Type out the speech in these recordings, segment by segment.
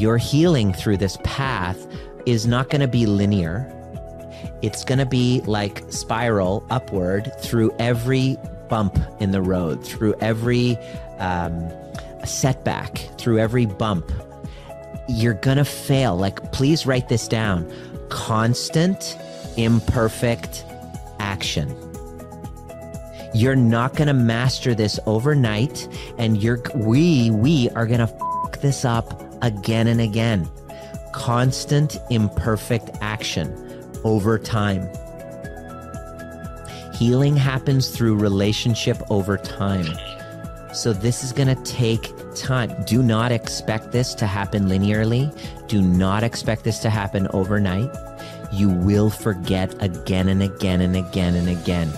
your healing through this path is not going to be linear. It's going to be like spiral upward through every bump in the road, through every um, setback, through every bump. You're going to fail. Like, please write this down constant, imperfect action. You're not going to master this overnight and you're we we are going to this up again and again. Constant imperfect action over time. Healing happens through relationship over time. So this is going to take time. Do not expect this to happen linearly. Do not expect this to happen overnight. You will forget again and again and again and again.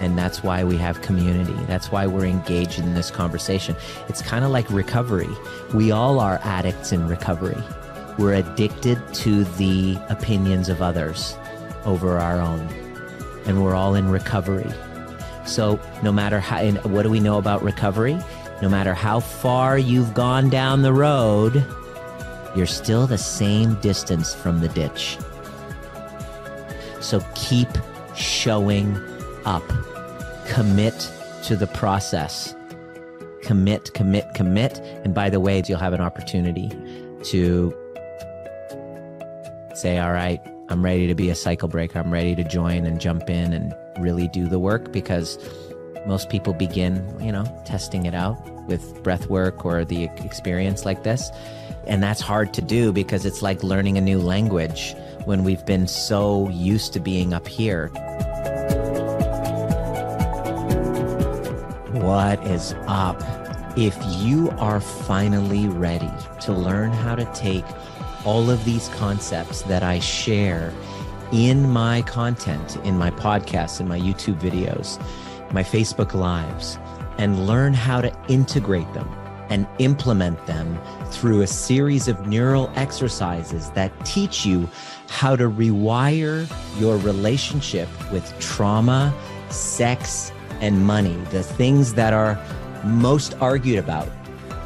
And that's why we have community. That's why we're engaged in this conversation. It's kind of like recovery. We all are addicts in recovery. We're addicted to the opinions of others over our own. And we're all in recovery. So, no matter how, and what do we know about recovery? No matter how far you've gone down the road, you're still the same distance from the ditch. So, keep showing up. Commit to the process. Commit, commit, commit. And by the way, you'll have an opportunity to say, all right, I'm ready to be a cycle breaker. I'm ready to join and jump in and really do the work because most people begin, you know, testing it out with breath work or the experience like this. And that's hard to do because it's like learning a new language when we've been so used to being up here. What is up? If you are finally ready to learn how to take all of these concepts that I share in my content, in my podcasts, in my YouTube videos, my Facebook Lives, and learn how to integrate them and implement them through a series of neural exercises that teach you how to rewire your relationship with trauma, sex, and money, the things that are most argued about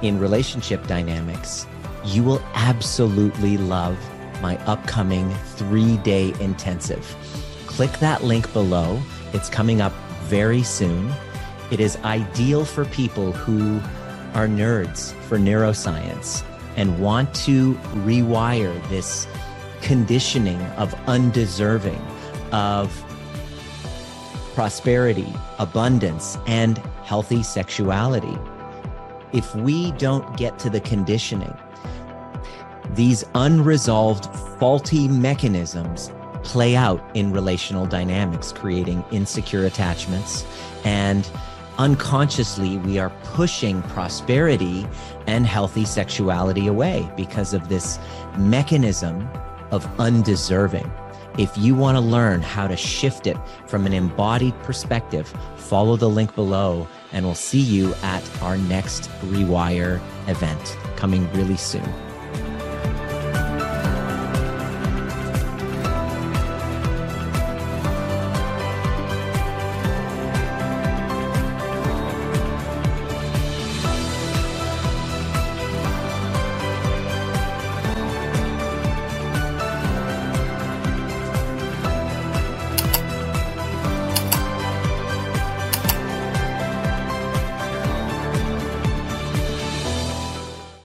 in relationship dynamics, you will absolutely love my upcoming three day intensive. Click that link below. It's coming up very soon. It is ideal for people who are nerds for neuroscience and want to rewire this conditioning of undeserving, of prosperity, abundance, and healthy sexuality. If we don't get to the conditioning, these unresolved faulty mechanisms play out in relational dynamics, creating insecure attachments. And unconsciously, we are pushing prosperity and healthy sexuality away because of this mechanism of undeserving. If you want to learn how to shift it from an embodied perspective, follow the link below and we'll see you at our next Rewire event coming really soon.